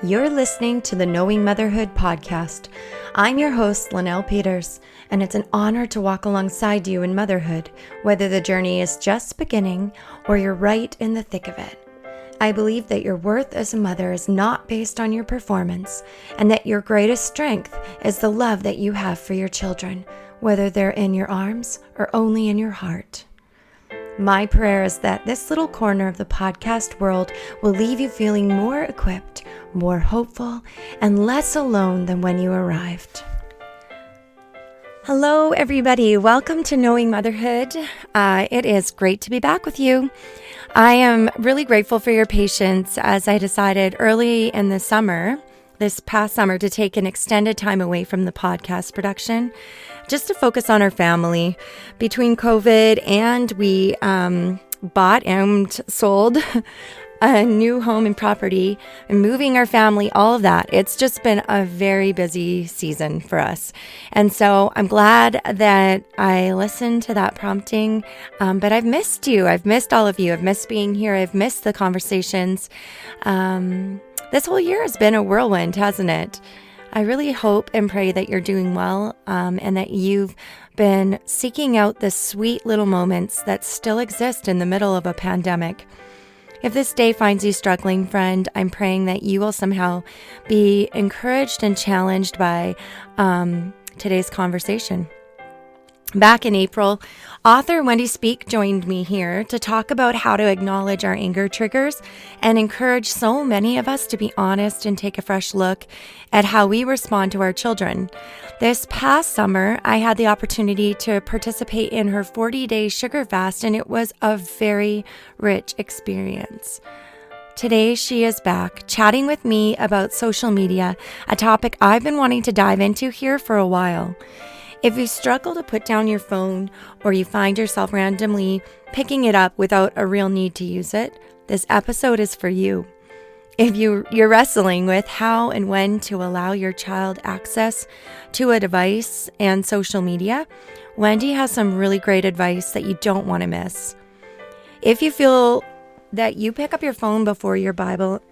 You're listening to the Knowing Motherhood podcast. I'm your host, Linnell Peters, and it's an honor to walk alongside you in motherhood, whether the journey is just beginning or you're right in the thick of it. I believe that your worth as a mother is not based on your performance, and that your greatest strength is the love that you have for your children, whether they're in your arms or only in your heart. My prayer is that this little corner of the podcast world will leave you feeling more equipped, more hopeful, and less alone than when you arrived. Hello, everybody. Welcome to Knowing Motherhood. Uh, it is great to be back with you. I am really grateful for your patience as I decided early in the summer, this past summer, to take an extended time away from the podcast production just to focus on our family. Between COVID and we um, bought and sold a new home and property and moving our family, all of that. It's just been a very busy season for us. And so I'm glad that I listened to that prompting. Um, but I've missed you. I've missed all of you. I've missed being here. I've missed the conversations. Um, this whole year has been a whirlwind, hasn't it? I really hope and pray that you're doing well um, and that you've been seeking out the sweet little moments that still exist in the middle of a pandemic. If this day finds you struggling, friend, I'm praying that you will somehow be encouraged and challenged by um, today's conversation. Back in April, author Wendy Speake joined me here to talk about how to acknowledge our anger triggers and encourage so many of us to be honest and take a fresh look at how we respond to our children. This past summer, I had the opportunity to participate in her 40 day sugar fast, and it was a very rich experience. Today, she is back chatting with me about social media, a topic I've been wanting to dive into here for a while. If you struggle to put down your phone or you find yourself randomly picking it up without a real need to use it, this episode is for you. If you, you're wrestling with how and when to allow your child access to a device and social media, Wendy has some really great advice that you don't want to miss. If you feel that you pick up your phone before your Bible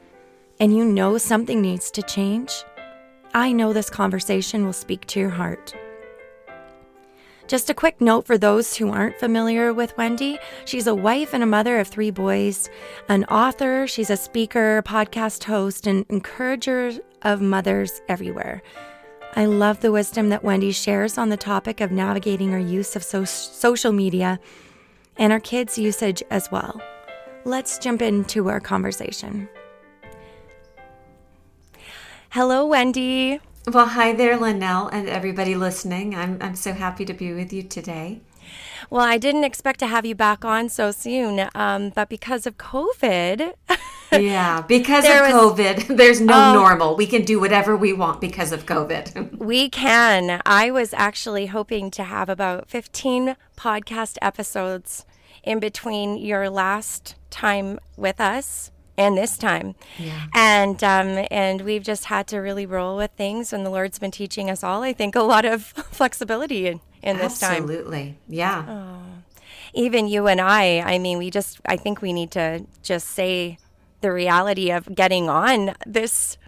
and you know something needs to change, I know this conversation will speak to your heart. Just a quick note for those who aren't familiar with Wendy she's a wife and a mother of three boys, an author, she's a speaker, podcast host, and encourager of mothers everywhere. I love the wisdom that Wendy shares on the topic of navigating our use of so- social media and our kids' usage as well. Let's jump into our conversation. Hello, Wendy. Well, hi there, Linnell, and everybody listening. I'm, I'm so happy to be with you today. Well, I didn't expect to have you back on so soon, um, but because of COVID. yeah, because of was, COVID, there's no oh, normal. We can do whatever we want because of COVID. we can. I was actually hoping to have about 15 podcast episodes in between your last time with us and this time. Yeah. And um, and we've just had to really roll with things, and the Lord's been teaching us all. I think a lot of flexibility in, in this time. Absolutely, yeah. Oh. Even you and I. I mean, we just. I think we need to just say the reality of getting on this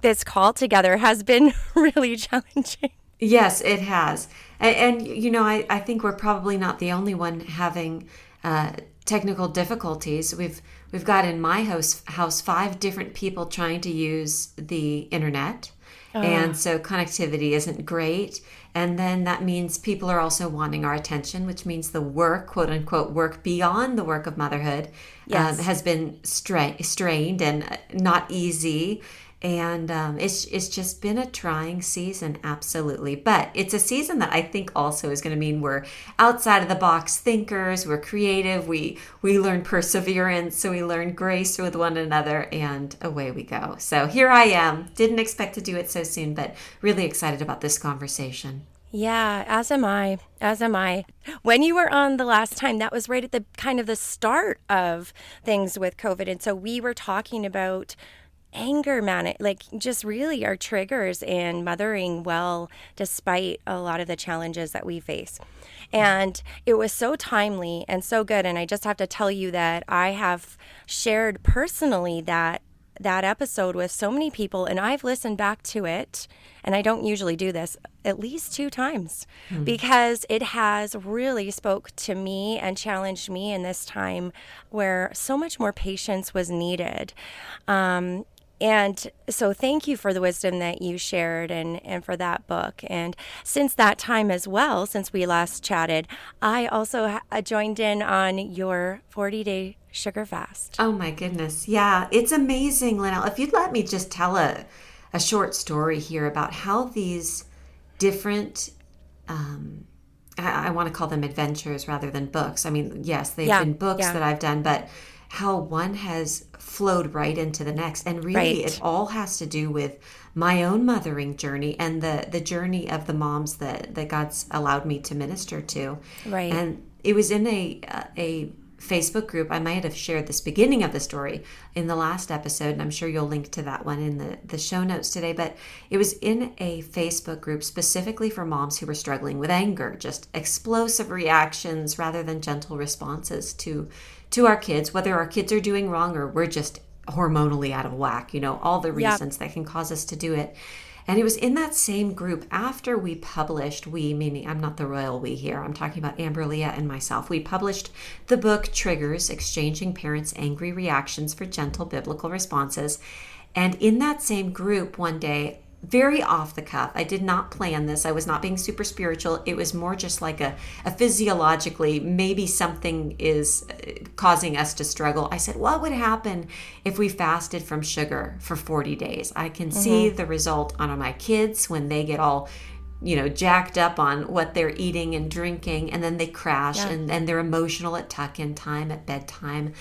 this call together has been really challenging. Yes, it has. And, and you know, I, I think we're probably not the only one having uh, technical difficulties. We've we've got in my house house five different people trying to use the internet. Uh. And so connectivity isn't great. And then that means people are also wanting our attention, which means the work, quote unquote, work beyond the work of motherhood um, yes. um, has been stra- strained and not easy and um, it's it's just been a trying season, absolutely. But it's a season that I think also is going to mean we're outside of the box thinkers. We're creative. We we learn perseverance. So we learn grace with one another, and away we go. So here I am. Didn't expect to do it so soon, but really excited about this conversation. Yeah, as am I. As am I. When you were on the last time, that was right at the kind of the start of things with COVID, and so we were talking about anger manic like just really our triggers in mothering well despite a lot of the challenges that we face and it was so timely and so good and i just have to tell you that i have shared personally that that episode with so many people, and I've listened back to it, and I don't usually do this at least two times mm. because it has really spoke to me and challenged me in this time where so much more patience was needed. Um, and so, thank you for the wisdom that you shared and, and for that book. And since that time as well, since we last chatted, I also joined in on your 40 day sugar fast. Oh my goodness. Yeah, it's amazing, Linnell. If you'd let me just tell a, a short story here about how these different, um, I, I want to call them adventures rather than books. I mean, yes, they've yeah, been books yeah. that I've done, but how one has flowed right into the next. And really, right. it all has to do with my own mothering journey and the, the journey of the moms that, that God's allowed me to minister to. Right. And it was in a, uh, a Facebook group. I might have shared this beginning of the story in the last episode, and I'm sure you'll link to that one in the, the show notes today. But it was in a Facebook group specifically for moms who were struggling with anger, just explosive reactions rather than gentle responses to to our kids, whether our kids are doing wrong or we're just hormonally out of whack, you know, all the reasons that can cause us to do it. And it was in that same group after we published, we, meaning I'm not the royal we here, I'm talking about Amber Lia and myself. We published the book Triggers Exchanging Parents' Angry Reactions for Gentle Biblical Responses. And in that same group, one day, very off the cuff. I did not plan this. I was not being super spiritual. It was more just like a, a physiologically, maybe something is uh, causing us to struggle. I said, What would happen if we fasted from sugar for 40 days? I can mm-hmm. see the result on my kids when they get all you know jacked up on what they're eating and drinking and then they crash yeah. and, and they're emotional at tuck in time at bedtime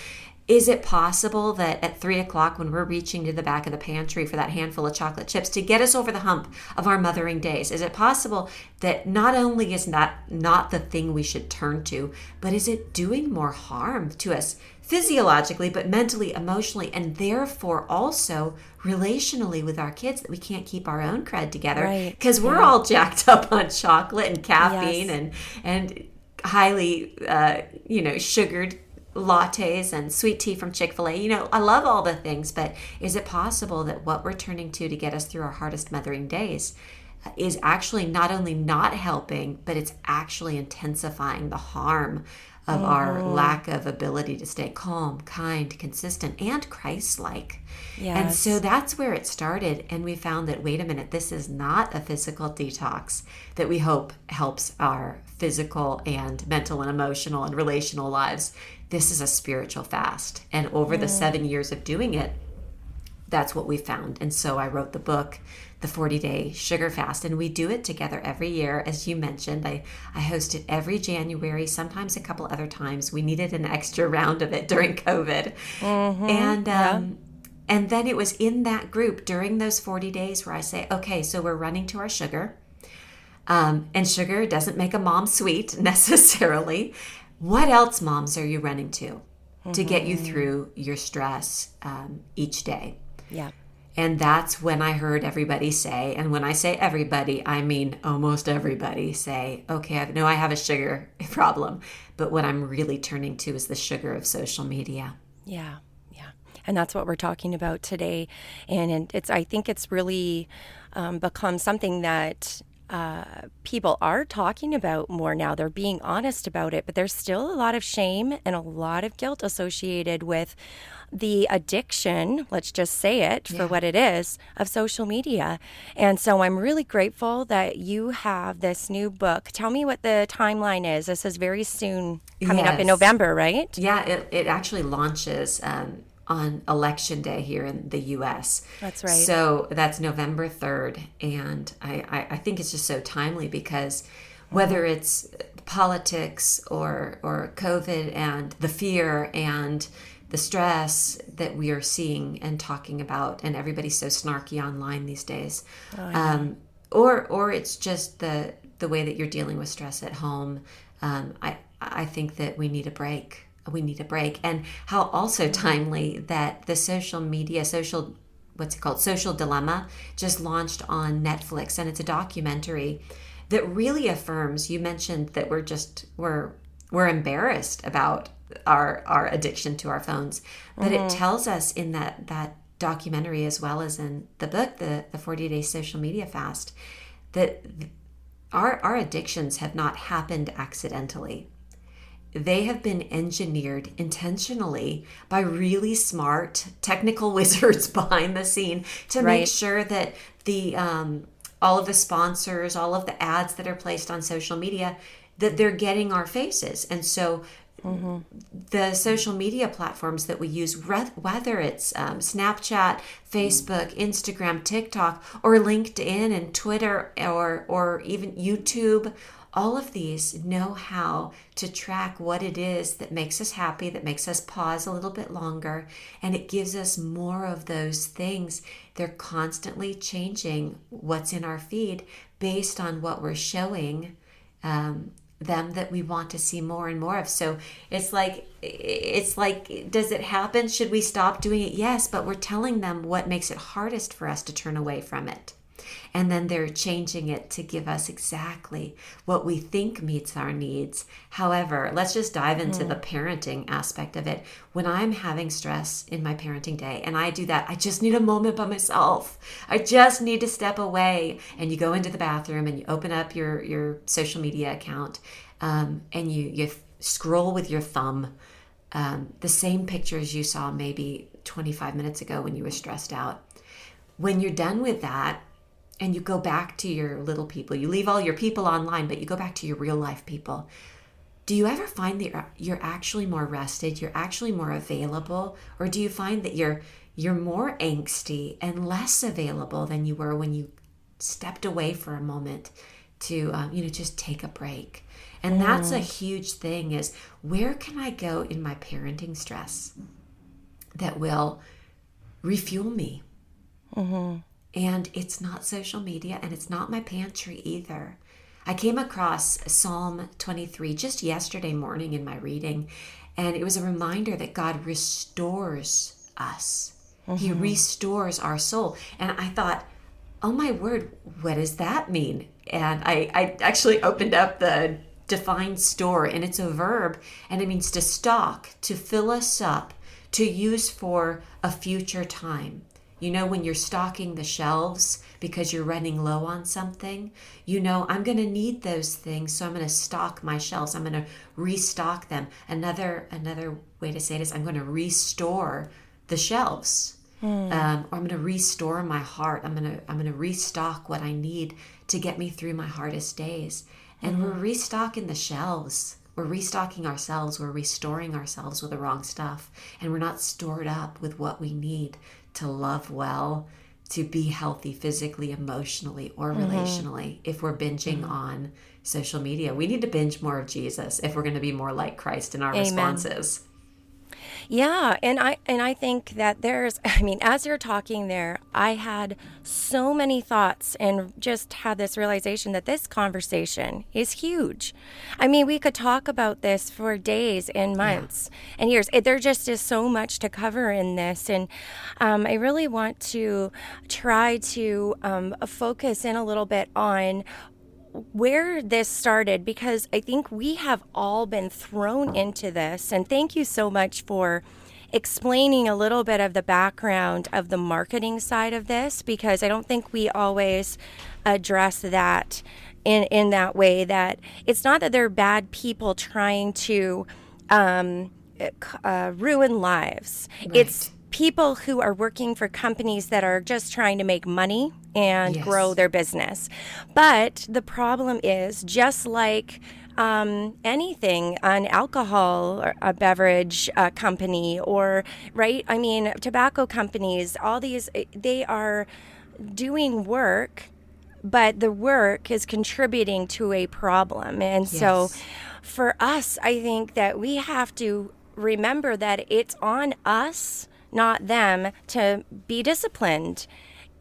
is it possible that at three o'clock, when we're reaching to the back of the pantry for that handful of chocolate chips to get us over the hump of our mothering days, is it possible that not only is that not the thing we should turn to, but is it doing more harm to us physiologically, but mentally, emotionally, and therefore also relationally with our kids that we can't keep our own cred together because right. we're yeah. all jacked up on chocolate and caffeine yes. and and highly uh, you know sugared lattes and sweet tea from Chick fil A. You know, I love all the things, but is it possible that what we're turning to to get us through our hardest mothering days is actually not only not helping, but it's actually intensifying the harm of mm-hmm. our lack of ability to stay calm, kind, consistent, and Christ like? Yes. And so that's where it started. And we found that, wait a minute, this is not a physical detox that we hope helps our physical and mental and emotional and relational lives this is a spiritual fast. And over mm. the seven years of doing it, that's what we found. And so I wrote the book, The 40 Day Sugar Fast. And we do it together every year. As you mentioned, I, I host it every January, sometimes a couple other times. We needed an extra round of it during COVID. Mm-hmm. And, um, yeah. and then it was in that group during those 40 days where I say, okay, so we're running to our sugar. Um, and sugar doesn't make a mom sweet necessarily. What else, moms, are you running to mm-hmm. to get you mm-hmm. through your stress um, each day? Yeah. And that's when I heard everybody say, and when I say everybody, I mean almost everybody say, okay, I know I have a sugar problem, but what I'm really turning to is the sugar of social media. Yeah, yeah. And that's what we're talking about today. And it's, I think it's really um, become something that uh, people are talking about more now. They're being honest about it, but there's still a lot of shame and a lot of guilt associated with the addiction, let's just say it for yeah. what it is, of social media. And so I'm really grateful that you have this new book. Tell me what the timeline is. This is very soon coming yes. up in November, right? Yeah, it, it actually launches. Um, on election day here in the US. That's right. So that's November 3rd. And I, I, I think it's just so timely because whether it's politics or, or COVID and the fear and the stress that we are seeing and talking about, and everybody's so snarky online these days. Oh, yeah. um, or, or it's just the, the way that you're dealing with stress at home. Um, I, I think that we need a break we need a break and how also timely that the social media social what's it called social dilemma just launched on netflix and it's a documentary that really affirms you mentioned that we're just we're we're embarrassed about our our addiction to our phones but mm-hmm. it tells us in that that documentary as well as in the book, the, the 40 Day Social Media Fast, that our, our addictions have not happened accidentally. They have been engineered intentionally by really smart technical wizards behind the scene to right. make sure that the um, all of the sponsors, all of the ads that are placed on social media, that they're getting our faces. And so Mm-hmm. the social media platforms that we use, whether it's um, Snapchat, Facebook, Instagram, TikTok, or LinkedIn and Twitter, or or even YouTube, all of these know how to track what it is that makes us happy, that makes us pause a little bit longer, and it gives us more of those things. They're constantly changing what's in our feed based on what we're showing um, them that we want to see more and more of. So it's like it's like does it happen? Should we stop doing it? Yes, but we're telling them what makes it hardest for us to turn away from it and then they're changing it to give us exactly what we think meets our needs. However, let's just dive into mm. the parenting aspect of it. When I'm having stress in my parenting day and I do that, I just need a moment by myself. I just need to step away. And you go into the bathroom and you open up your, your social media account um, and you, you scroll with your thumb. Um, the same pictures you saw maybe 25 minutes ago when you were stressed out. When you're done with that, and you go back to your little people. You leave all your people online, but you go back to your real life people. Do you ever find that you're actually more rested, you're actually more available, or do you find that you're you're more angsty and less available than you were when you stepped away for a moment to um, you know just take a break? And that's a mm. huge thing is where can I go in my parenting stress that will refuel me? Mm-hmm. And it's not social media and it's not my pantry either. I came across Psalm 23 just yesterday morning in my reading, and it was a reminder that God restores us. Mm-hmm. He restores our soul. And I thought, oh my word, what does that mean? And I, I actually opened up the defined store, and it's a verb, and it means to stock, to fill us up, to use for a future time. You know, when you're stocking the shelves because you're running low on something, you know, I'm going to need those things, so I'm going to stock my shelves. I'm going to restock them. Another another way to say it is I'm going to restore the shelves. Hmm. Um, or I'm going to restore my heart. I'm going to I'm going to restock what I need to get me through my hardest days. And mm-hmm. we're restocking the shelves. We're restocking ourselves. We're restoring ourselves with the wrong stuff, and we're not stored up with what we need to love well, to be healthy physically, emotionally, or mm-hmm. relationally if we're binging mm-hmm. on social media. We need to binge more of Jesus if we're going to be more like Christ in our Amen. responses. Yeah, and I and I think that there's I mean, as you're talking there, I had so many thoughts and just had this realization that this conversation is huge. I mean, we could talk about this for days and months yeah. and years. It, there just is so much to cover in this, and um, I really want to try to um, focus in a little bit on where this started because I think we have all been thrown into this. And thank you so much for explaining a little bit of the background of the marketing side of this because I don't think we always address that in in that way that it's not that they're bad people trying to um, uh, ruin lives. Right. It's people who are working for companies that are just trying to make money and yes. grow their business. But the problem is just like um, anything, an alcohol or a beverage uh, company, or right? I mean, tobacco companies, all these, they are doing work, but the work is contributing to a problem. And yes. so for us, I think that we have to remember that it's on us not them, to be disciplined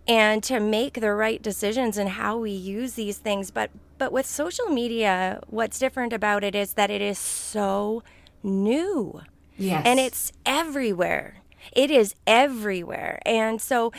and to make the right decisions in how we use these things. But but with social media, what's different about it is that it is so new. Yes. And it's everywhere. It is everywhere. And so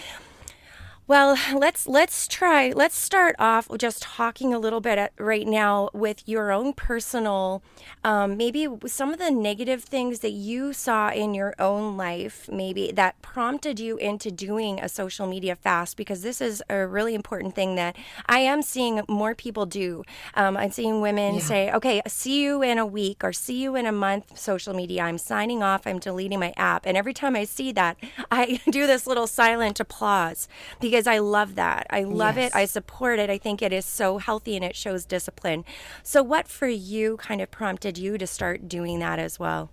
Well, let's let's try. Let's start off just talking a little bit at, right now with your own personal, um, maybe some of the negative things that you saw in your own life, maybe that prompted you into doing a social media fast. Because this is a really important thing that I am seeing more people do. Um, I'm seeing women yeah. say, "Okay, see you in a week or see you in a month." Social media. I'm signing off. I'm deleting my app, and every time I see that, I do this little silent applause because because I love that. I love yes. it. I support it. I think it is so healthy and it shows discipline. So, what for you kind of prompted you to start doing that as well?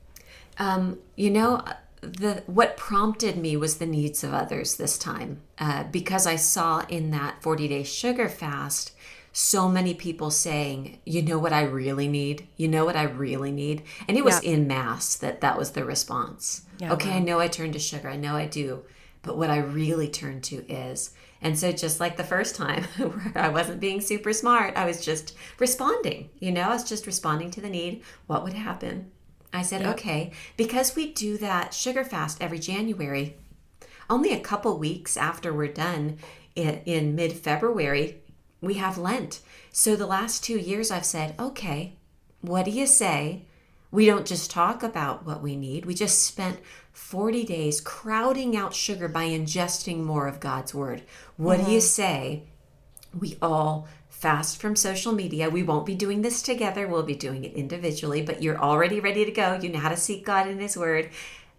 Um, you know, the what prompted me was the needs of others this time uh, because I saw in that 40 day sugar fast so many people saying, you know what I really need? You know what I really need? And it was yeah. in mass that that was the response. Yeah, okay, wow. I know I turn to sugar. I know I do. But what I really turn to is and so, just like the first time where I wasn't being super smart, I was just responding. You know, I was just responding to the need. What would happen? I said, okay, because we do that sugar fast every January, only a couple weeks after we're done in, in mid February, we have Lent. So, the last two years, I've said, okay, what do you say? We don't just talk about what we need, we just spent 40 days crowding out sugar by ingesting more of God's word. What mm-hmm. do you mm-hmm. say? We all fast from social media. We won't be doing this together. We'll be doing it individually, but you're already ready to go. You know how to seek God in His Word.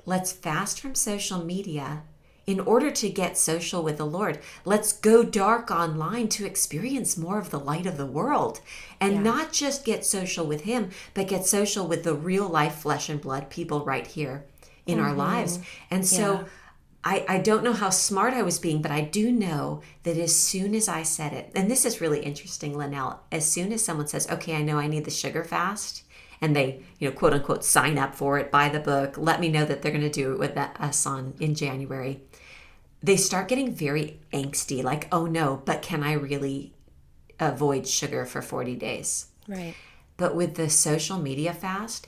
Let's fast from social media in order to get social with the Lord. Let's go dark online to experience more of the light of the world and yeah. not just get social with Him, but get social with the real life, flesh and blood people right here in mm-hmm. our lives. And so yeah. I, I don't know how smart I was being, but I do know that as soon as I said it, and this is really interesting, Linnell, as soon as someone says, okay, I know I need the sugar fast, and they, you know, quote unquote, sign up for it, buy the book, let me know that they're going to do it with us on in January, they start getting very angsty, like, oh no, but can I really avoid sugar for 40 days? Right. But with the social media fast,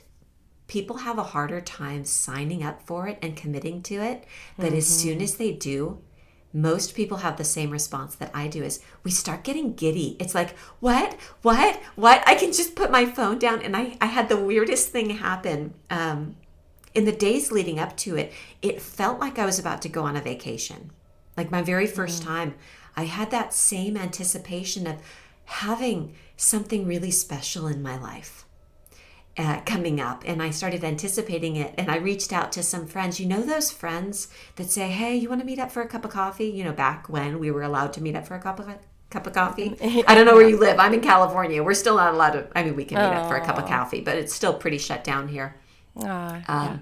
people have a harder time signing up for it and committing to it. But mm-hmm. as soon as they do, most people have the same response that I do is we start getting giddy. It's like, what? What? What? I can just put my phone down. And I, I had the weirdest thing happen. Um, in the days leading up to it, it felt like I was about to go on a vacation. Like my very 1st mm-hmm. time, I had that same anticipation of having something really special in my life uh, coming up and I started anticipating it and I reached out to some friends. You know those friends that say, "Hey, you want to meet up for a cup of coffee?" You know, back when we were allowed to meet up for a cup of cup of coffee. I don't know where you live. I'm in California. We're still not allowed to I mean, we can meet up for a cup of coffee, but it's still pretty shut down here. Uh, um, yeah.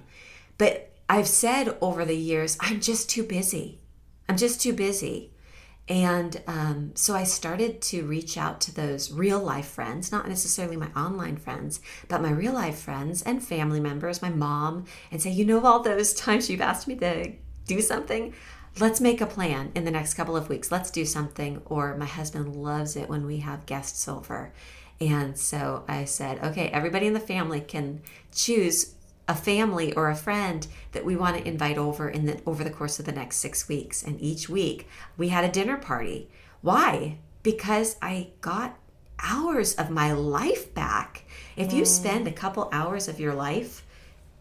but I've said over the years, I'm just too busy. I'm just too busy. And um, so I started to reach out to those real life friends, not necessarily my online friends, but my real life friends and family members, my mom, and say, you know, all those times you've asked me to do something, let's make a plan in the next couple of weeks. Let's do something. Or my husband loves it when we have guests over. And so I said, okay, everybody in the family can choose a family or a friend that we want to invite over in the over the course of the next 6 weeks. And each week we had a dinner party. Why? Because i got hours of my life back. If mm. you spend a couple hours of your life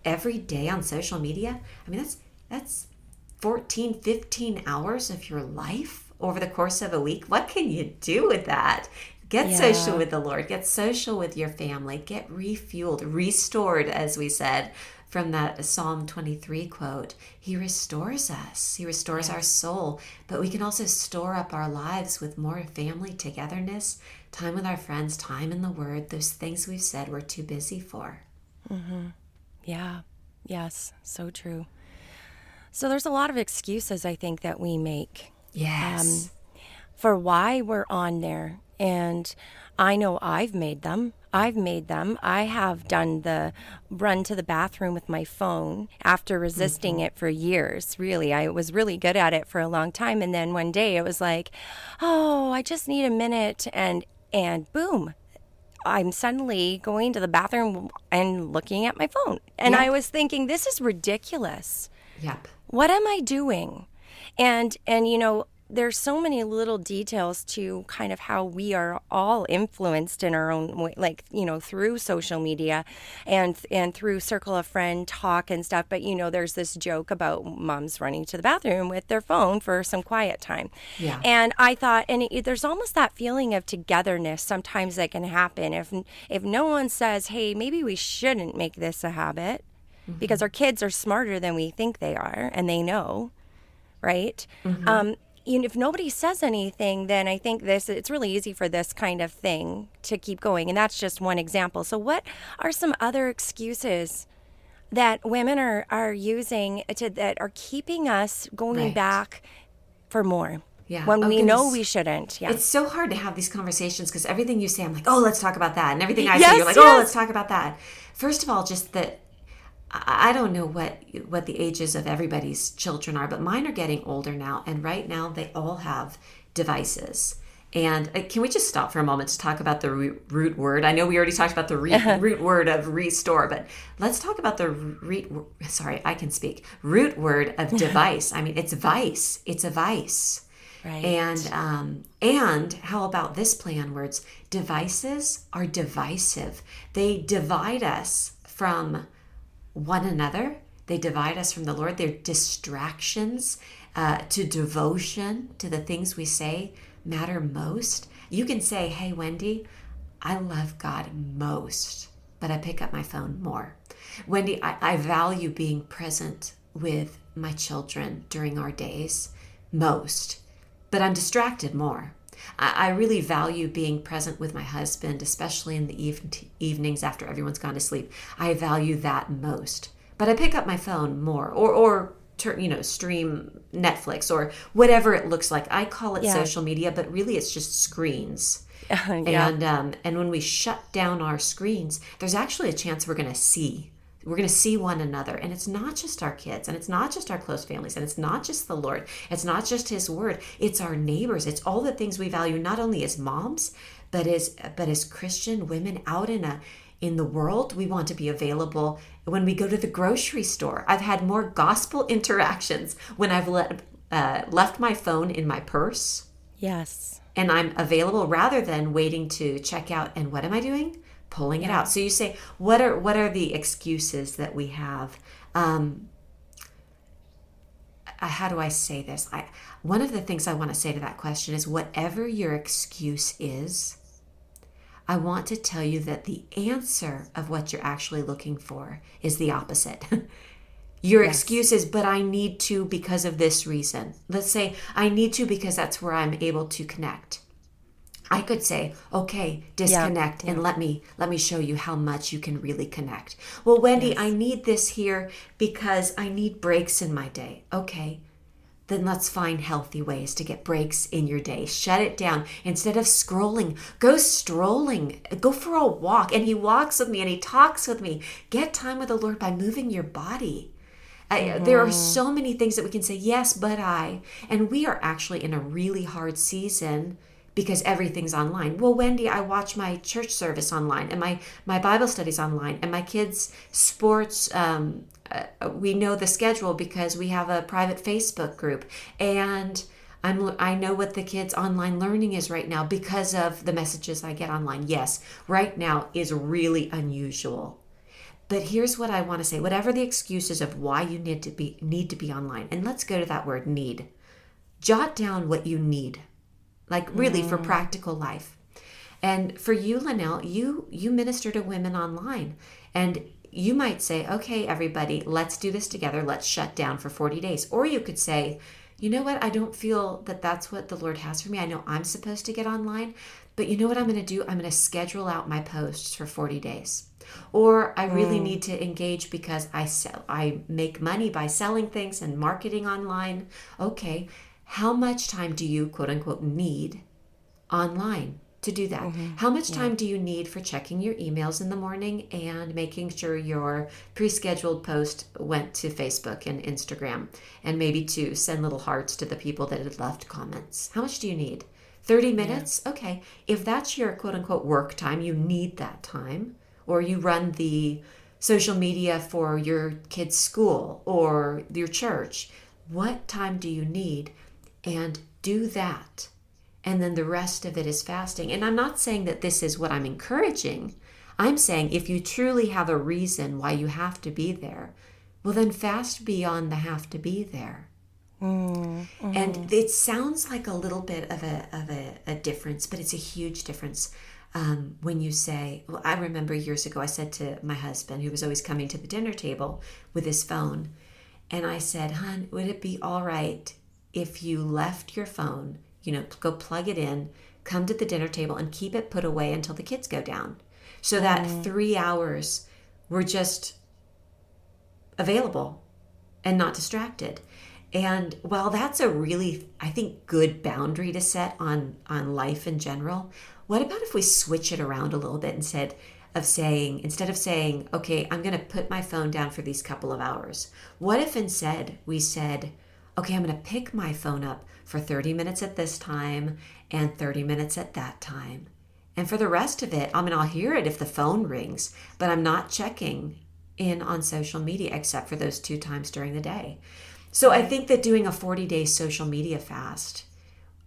every day on social media i mean that's that's 14 15 hours of your life over the course of a week. What can you do with that Get yeah. social with the Lord. Get social with your family. Get refueled, restored, as we said from that Psalm 23 quote. He restores us, He restores yes. our soul, but we can also store up our lives with more family togetherness, time with our friends, time in the Word, those things we've said we're too busy for. Mm-hmm. Yeah, yes, so true. So there's a lot of excuses I think that we make. Yes. Um, for why we're on there and I know I've made them. I've made them. I have done the run to the bathroom with my phone after resisting mm-hmm. it for years. Really, I was really good at it for a long time and then one day it was like, "Oh, I just need a minute." And and boom, I'm suddenly going to the bathroom and looking at my phone. And yep. I was thinking, this is ridiculous. Yep. What am I doing? And and you know, there's so many little details to kind of how we are all influenced in our own way, like you know through social media, and and through circle of friend talk and stuff. But you know, there's this joke about moms running to the bathroom with their phone for some quiet time. Yeah. And I thought, and it, there's almost that feeling of togetherness sometimes that can happen if if no one says, hey, maybe we shouldn't make this a habit. Mm-hmm. Because our kids are smarter than we think they are, and they know, right? Mm-hmm. Um, if nobody says anything, then I think this it's really easy for this kind of thing to keep going, and that's just one example. So, what are some other excuses that women are are using to that are keeping us going right. back for more? Yeah. When oh, we goodness. know we shouldn't. Yeah. It's so hard to have these conversations because everything you say, I'm like, oh, let's talk about that. And everything I yes, say, you're like, yes. oh, let's talk about that. First of all, just that I don't know what what the ages of everybody's children are, but mine are getting older now, and right now they all have devices. And uh, can we just stop for a moment to talk about the root word? I know we already talked about the root, root word of restore, but let's talk about the root. Sorry, I can speak. Root word of device. I mean, it's vice. It's a vice. Right. And um, and how about this play on words? Devices are divisive. They divide us from one another. They divide us from the Lord. They're distractions uh, to devotion to the things we say matter most. You can say, Hey, Wendy, I love God most, but I pick up my phone more. Wendy, I, I value being present with my children during our days most, but I'm distracted more. I, I really value being present with my husband, especially in the eve- evenings after everyone's gone to sleep. I value that most. But I pick up my phone more, or or you know stream Netflix or whatever it looks like. I call it yeah. social media, but really it's just screens. yeah. And um, and when we shut down our screens, there's actually a chance we're going to see we're going to see one another. And it's not just our kids, and it's not just our close families, and it's not just the Lord. It's not just His Word. It's our neighbors. It's all the things we value, not only as moms, but as but as Christian women out in a in the world. We want to be available when we go to the grocery store. I've had more gospel interactions when I've let, uh, left my phone in my purse. Yes. And I'm available rather than waiting to check out. And what am I doing? Pulling it out. So you say, what are what are the excuses that we have? Um, uh, how do I say this? I one of the things I want to say to that question is whatever your excuse is, I want to tell you that the answer of what you're actually looking for is the opposite. Your yes. excuse is, but I need to because of this reason. Let's say I need to because that's where I'm able to connect. I could say, okay, disconnect yeah, and let me let me show you how much you can really connect. Well, Wendy, yes. I need this here because I need breaks in my day. Okay. Then let's find healthy ways to get breaks in your day. Shut it down. Instead of scrolling, go strolling. Go for a walk. And he walks with me and he talks with me. Get time with the Lord by moving your body. Mm-hmm. there are mm-hmm. so many things that we can say, yes, but I. And we are actually in a really hard season because everything's online. Well, Wendy, I watch my church service online and my my Bible studies online and my kids' sports. Um, uh, we know the schedule because we have a private Facebook group and. I'm, I know what the kids' online learning is right now because of the messages I get online. Yes, right now is really unusual. But here's what I want to say. Whatever the excuses of why you need to be need to be online, and let's go to that word need. Jot down what you need like really mm. for practical life. And for you, Linnell, you you minister to women online, and you might say, "Okay, everybody, let's do this together. Let's shut down for 40 days." Or you could say, "You know what? I don't feel that that's what the Lord has for me. I know I'm supposed to get online, but you know what I'm going to do? I'm going to schedule out my posts for 40 days." Or I really mm. need to engage because I sell I make money by selling things and marketing online. Okay, how much time do you quote unquote need online to do that? Mm-hmm. How much time yeah. do you need for checking your emails in the morning and making sure your pre scheduled post went to Facebook and Instagram and maybe to send little hearts to the people that had left comments? How much do you need? 30 minutes? Yeah. Okay. If that's your quote unquote work time, you need that time, or you run the social media for your kid's school or your church, what time do you need? And do that. And then the rest of it is fasting. And I'm not saying that this is what I'm encouraging. I'm saying if you truly have a reason why you have to be there, well, then fast beyond the have to be there. Mm, mm. And it sounds like a little bit of a, of a, a difference, but it's a huge difference um, when you say, well, I remember years ago, I said to my husband, who was always coming to the dinner table with his phone, and I said, Hun, would it be all right if you left your phone, you know, go plug it in, come to the dinner table, and keep it put away until the kids go down? So that mm. three hours were just available and not distracted. And while that's a really, I think, good boundary to set on on life in general, what about if we switch it around a little bit and said, of saying, instead of saying, okay, I'm going to put my phone down for these couple of hours, what if instead we said, okay, I'm going to pick my phone up for 30 minutes at this time and 30 minutes at that time. And for the rest of it, I mean, I'll hear it if the phone rings, but I'm not checking in on social media except for those two times during the day. So I think that doing a 40 day social media fast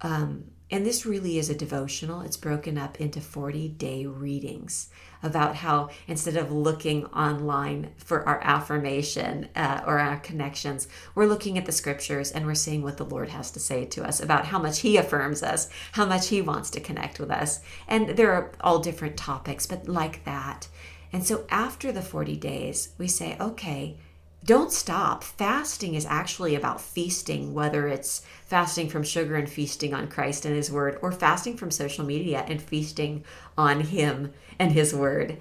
um, and this really is a devotional. It's broken up into 40 day readings about how instead of looking online for our affirmation uh, or our connections, we're looking at the scriptures and we're seeing what the Lord has to say to us about how much He affirms us, how much He wants to connect with us. And there are all different topics, but like that. And so after the 40 days, we say, okay, don't stop. Fasting is actually about feasting, whether it's fasting from sugar and feasting on Christ and His Word, or fasting from social media and feasting on Him and His Word.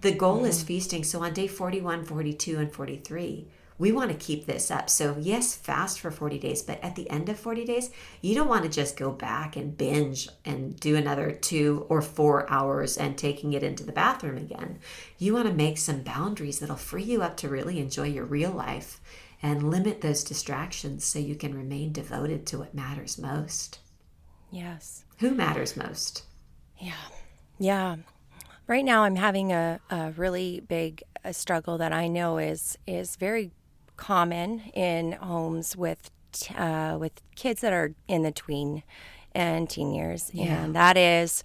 The goal mm. is feasting. So on day 41, 42, and 43, we want to keep this up. So, yes, fast for 40 days, but at the end of 40 days, you don't want to just go back and binge and do another two or four hours and taking it into the bathroom again. You want to make some boundaries that'll free you up to really enjoy your real life and limit those distractions so you can remain devoted to what matters most. Yes. Who matters most? Yeah. Yeah. Right now, I'm having a, a really big a struggle that I know is is very common in homes with uh, with kids that are in the tween and teen years, yeah. and that is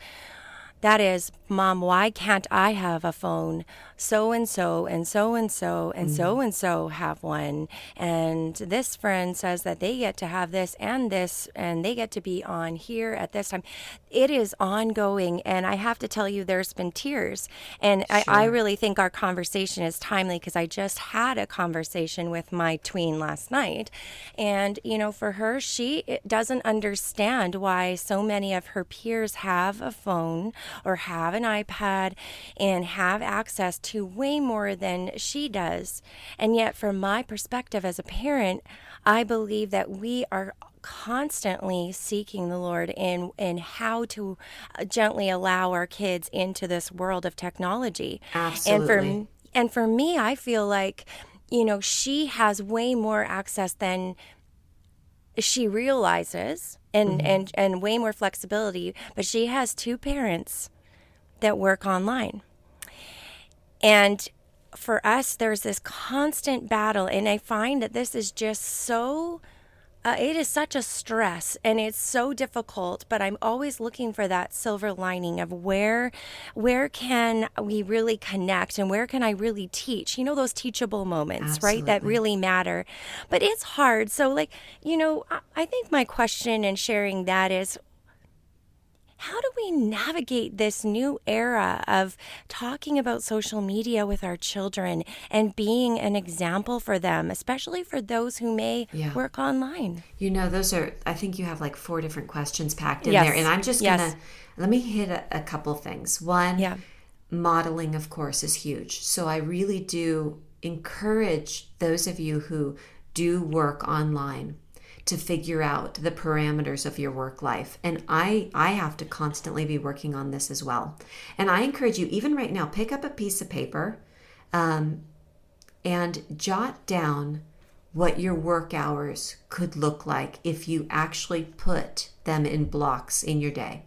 that is, Mom, why can't I have a phone? So and so, and so and so, and so and so have one. And this friend says that they get to have this and this, and they get to be on here at this time. It is ongoing. And I have to tell you, there's been tears. And sure. I, I really think our conversation is timely because I just had a conversation with my tween last night. And, you know, for her, she doesn't understand why so many of her peers have a phone or have an iPad and have access to way more than she does. And yet, from my perspective as a parent, I believe that we are constantly seeking the Lord in in how to uh, gently allow our kids into this world of technology. Absolutely. And for and for me, I feel like you know she has way more access than she realizes and, mm-hmm. and, and way more flexibility, but she has two parents that work online. And for us, there's this constant battle, and I find that this is just so. Uh, it is such a stress and it's so difficult but i'm always looking for that silver lining of where where can we really connect and where can i really teach you know those teachable moments Absolutely. right that really matter but it's hard so like you know I, I think my question and sharing that is how do we navigate this new era of talking about social media with our children and being an example for them, especially for those who may yeah. work online? You know, those are, I think you have like four different questions packed in yes. there. And I'm just going to, let me hit a, a couple things. One, yeah. modeling, of course, is huge. So I really do encourage those of you who do work online to figure out the parameters of your work life. And i i have to constantly be working on this as well. And i encourage you even right now pick up a piece of paper um, and jot down what your work hours could look like if you actually put them in blocks in your day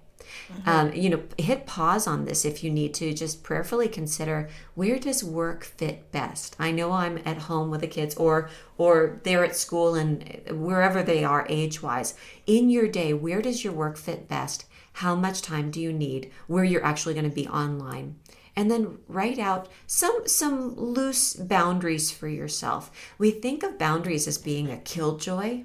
Mm-hmm. Um, you know, hit pause on this if you need to. Just prayerfully consider where does work fit best. I know I'm at home with the kids, or or they're at school and wherever they are age wise. In your day, where does your work fit best? How much time do you need? Where you're actually going to be online? and then write out some some loose boundaries for yourself. We think of boundaries as being a killjoy,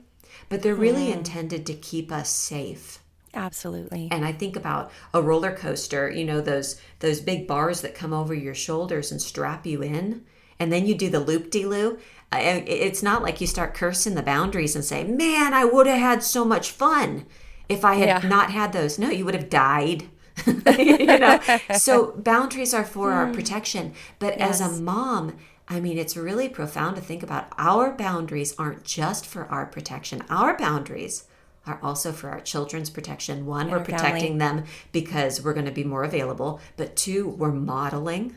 but they're really mm. intended to keep us safe. Absolutely. And I think about a roller coaster, you know, those those big bars that come over your shoulders and strap you in, and then you do the loop de loo. It's not like you start cursing the boundaries and say, "Man, I would have had so much fun if I had yeah. not had those." No, you would have died. you know, so boundaries are for mm. our protection. But yes. as a mom, I mean, it's really profound to think about. Our boundaries aren't just for our protection. Our boundaries are also for our children's protection. One, we're protecting family. them because we're going to be more available, but two, we're modeling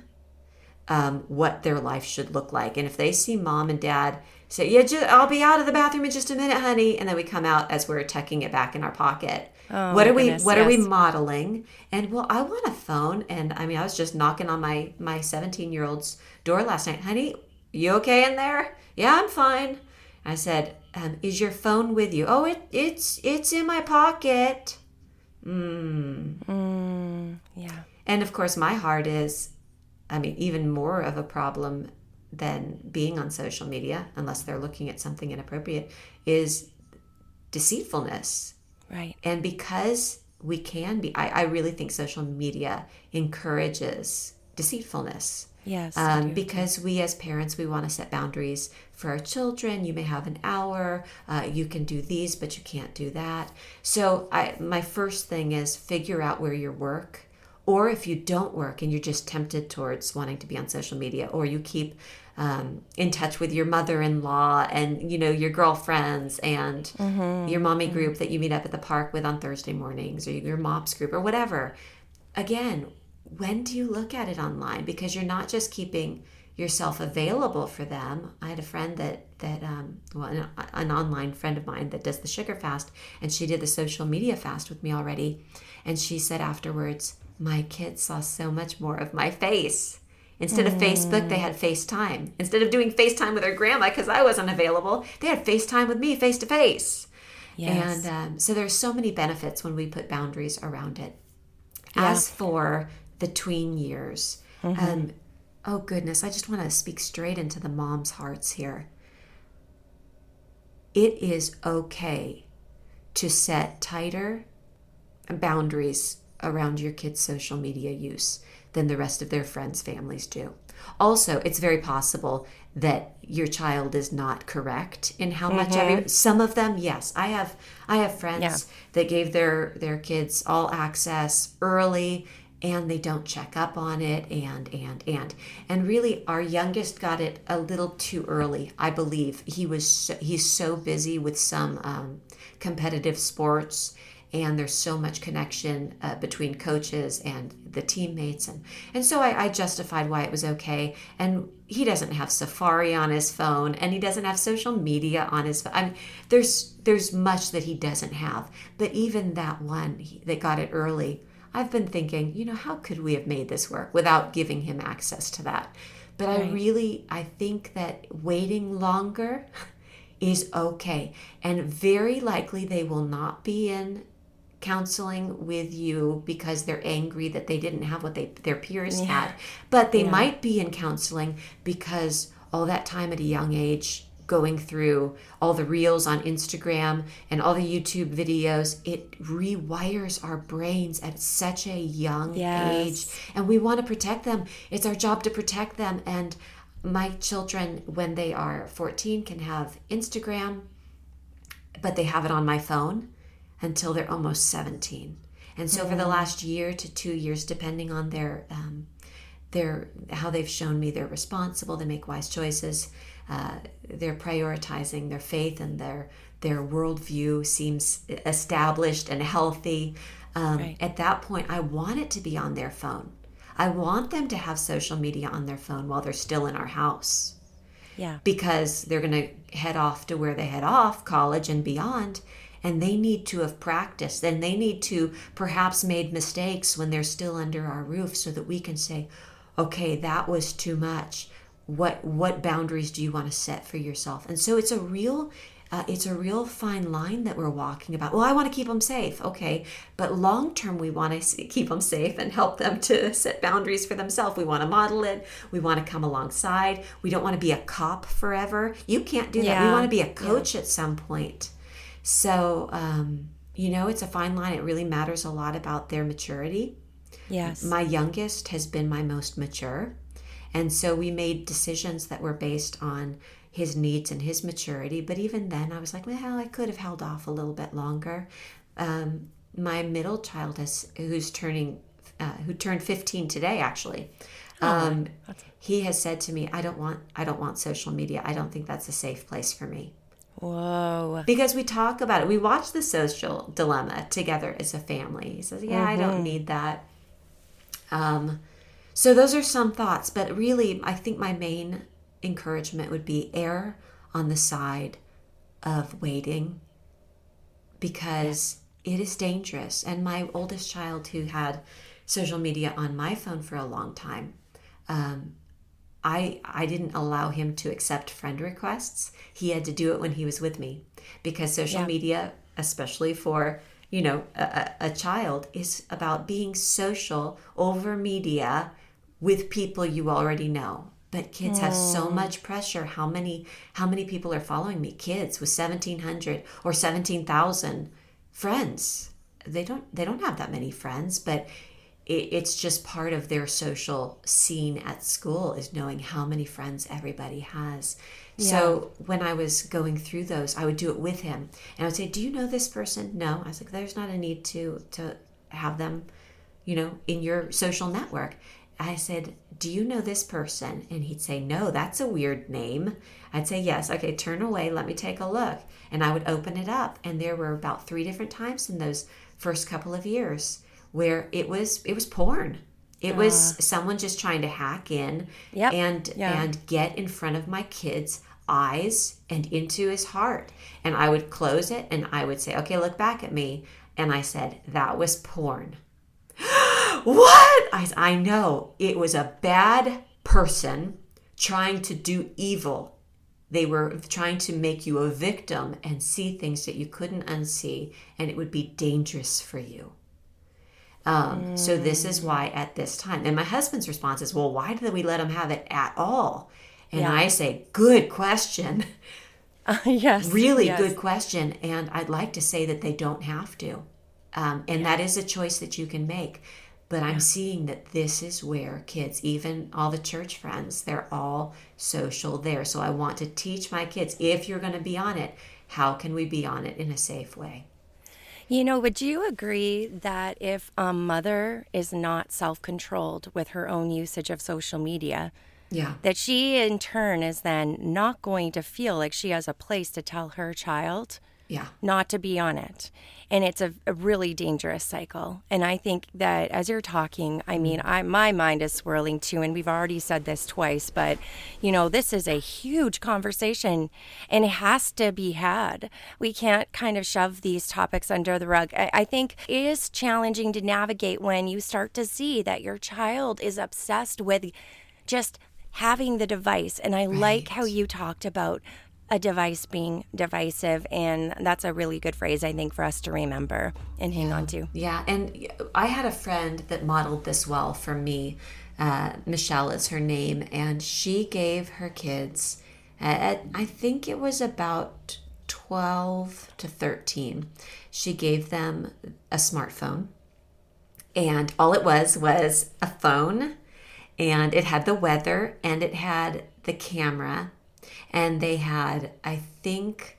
um, what their life should look like. And if they see mom and dad say, "Yeah, I'll be out of the bathroom in just a minute, honey," and then we come out as we're tucking it back in our pocket, Oh, what are goodness, we what yes. are we modeling? And well, I want a phone. And I mean, I was just knocking on my my 17 year old's door last night. Honey, you okay in there? Yeah, I'm fine. I said, um, "Is your phone with you?" Oh, it it's it's in my pocket. Mm. Mm, yeah. And of course, my heart is, I mean, even more of a problem than being on social media, unless they're looking at something inappropriate, is deceitfulness Right. And because we can be, I, I really think social media encourages deceitfulness. Yes. Um, because we as parents, we want to set boundaries for our children. You may have an hour. Uh, you can do these, but you can't do that. So, I, my first thing is figure out where your work. Or if you don't work and you're just tempted towards wanting to be on social media, or you keep um, in touch with your mother-in-law and you know your girlfriends and mm-hmm. your mommy mm-hmm. group that you meet up at the park with on Thursday mornings or your mops group or whatever. Again, when do you look at it online? Because you're not just keeping yourself available for them. I had a friend that that um, well, an, an, online friend of mine that does the sugar fast, and she did the social media fast with me already, and she said afterwards, my kids saw so much more of my face. Instead of Facebook, they had FaceTime. Instead of doing FaceTime with their grandma because I wasn't available, they had FaceTime with me face to face. And um, so there's so many benefits when we put boundaries around it. Yeah. As for the tween years, mm-hmm. um, oh goodness, I just want to speak straight into the moms' hearts here. It is okay to set tighter boundaries around your kids' social media use than the rest of their friends' families do. Also, it's very possible that your child is not correct in how much mm-hmm. every some of them yes i have i have friends yeah. that gave their their kids all access early and they don't check up on it and and and. And really our youngest got it a little too early i believe. He was so, he's so busy with some um, competitive sports and there's so much connection uh, between coaches and the teammates. And and so I, I, justified why it was okay. And he doesn't have safari on his phone and he doesn't have social media on his phone I mean, there's there's much that he doesn't have. But even that one that got it early i've been thinking you know how could we have made this work without giving him access to that but right. i really i think that waiting longer is okay and very likely they will not be in counseling with you because they're angry that they didn't have what they their peers yeah. had but they yeah. might be in counseling because all that time at a young age going through all the reels on Instagram and all the YouTube videos it rewires our brains at such a young yes. age and we want to protect them it's our job to protect them and my children when they are 14 can have Instagram but they have it on my phone until they're almost 17. And so, mm-hmm. for the last year to two years, depending on their um, their how they've shown me they're responsible, they make wise choices, uh, they're prioritizing their faith and their their worldview seems established and healthy. Um, right. At that point, I want it to be on their phone. I want them to have social media on their phone while they're still in our house. Yeah. Because they're going to head off to where they head off, college and beyond, and they need to have practiced and they need to perhaps made mistakes when they're still under our roof so that we can say okay that was too much what what boundaries do you want to set for yourself and so it's a real uh, it's a real fine line that we're walking about. Well, I want to keep them safe, okay, but long term, we want to keep them safe and help them to set boundaries for themselves. We want to model it. We want to come alongside. We don't want to be a cop forever. You can't do that. Yeah. We want to be a coach yeah. at some point. So, um, you know, it's a fine line. It really matters a lot about their maturity. Yes. My youngest has been my most mature. And so we made decisions that were based on his needs and his maturity. But even then, I was like, well, I could have held off a little bit longer. Um, my middle child has, who's turning, uh, who turned 15 today, actually. Oh, um, he has said to me, "I don't want, I don't want social media. I don't think that's a safe place for me." Whoa. Because we talk about it. We watch the social dilemma together as a family. He says, Yeah, mm-hmm. I don't mm-hmm. need that. Um, so those are some thoughts, but really, I think my main encouragement would be err on the side of waiting because yeah. it is dangerous. And my oldest child, who had social media on my phone for a long time, um, I I didn't allow him to accept friend requests. He had to do it when he was with me because social yeah. media, especially for you know a, a child, is about being social over media with people you already know. But kids mm. have so hmm. much pressure. How many how many people are following me? Kids with seventeen hundred or seventeen thousand friends. They don't they don't have that many friends, but it, it's just part of their social scene at school is knowing how many friends everybody has. Yeah. So when I was going through those, I would do it with him, and I would say, "Do you know this person?" No. I was like, "There's not a need to to have them, you know, in your social network." I said, Do you know this person? And he'd say, No, that's a weird name. I'd say, Yes. Okay, turn away. Let me take a look. And I would open it up. And there were about three different times in those first couple of years where it was it was porn. It uh, was someone just trying to hack in yep, and yeah. and get in front of my kid's eyes and into his heart. And I would close it and I would say, "Okay, look back at me." And I said, "That was porn." What? I I know it was a bad person trying to do evil. They were trying to make you a victim and see things that you couldn't unsee, and it would be dangerous for you. Um, mm. So this is why at this time, and my husband's response is, "Well, why did we let him have it at all?" And yeah. I say, "Good question." Uh, yes, really yes. good question, and I'd like to say that they don't have to, um, and yeah. that is a choice that you can make. But I'm seeing that this is where kids, even all the church friends, they're all social there. So I want to teach my kids if you're going to be on it, how can we be on it in a safe way? You know, would you agree that if a mother is not self controlled with her own usage of social media, yeah. That she in turn is then not going to feel like she has a place to tell her child yeah. not to be on it. And it's a, a, really dangerous cycle. And I think that as you're talking, I mm. mean, I, my mind is swirling too. And we've already said this twice, but you know, this is a huge conversation and it has to be had. We can't kind of shove these topics under the rug. I, I think it is challenging to navigate when you start to see that your child is obsessed with just having the device. And I right. like how you talked about a device being divisive and that's a really good phrase i think for us to remember and hang yeah. on to. Yeah and i had a friend that modeled this well for me. Uh, michelle is her name and she gave her kids at, i think it was about 12 to 13 she gave them a smartphone. And all it was was a phone and it had the weather and it had the camera and they had, I think,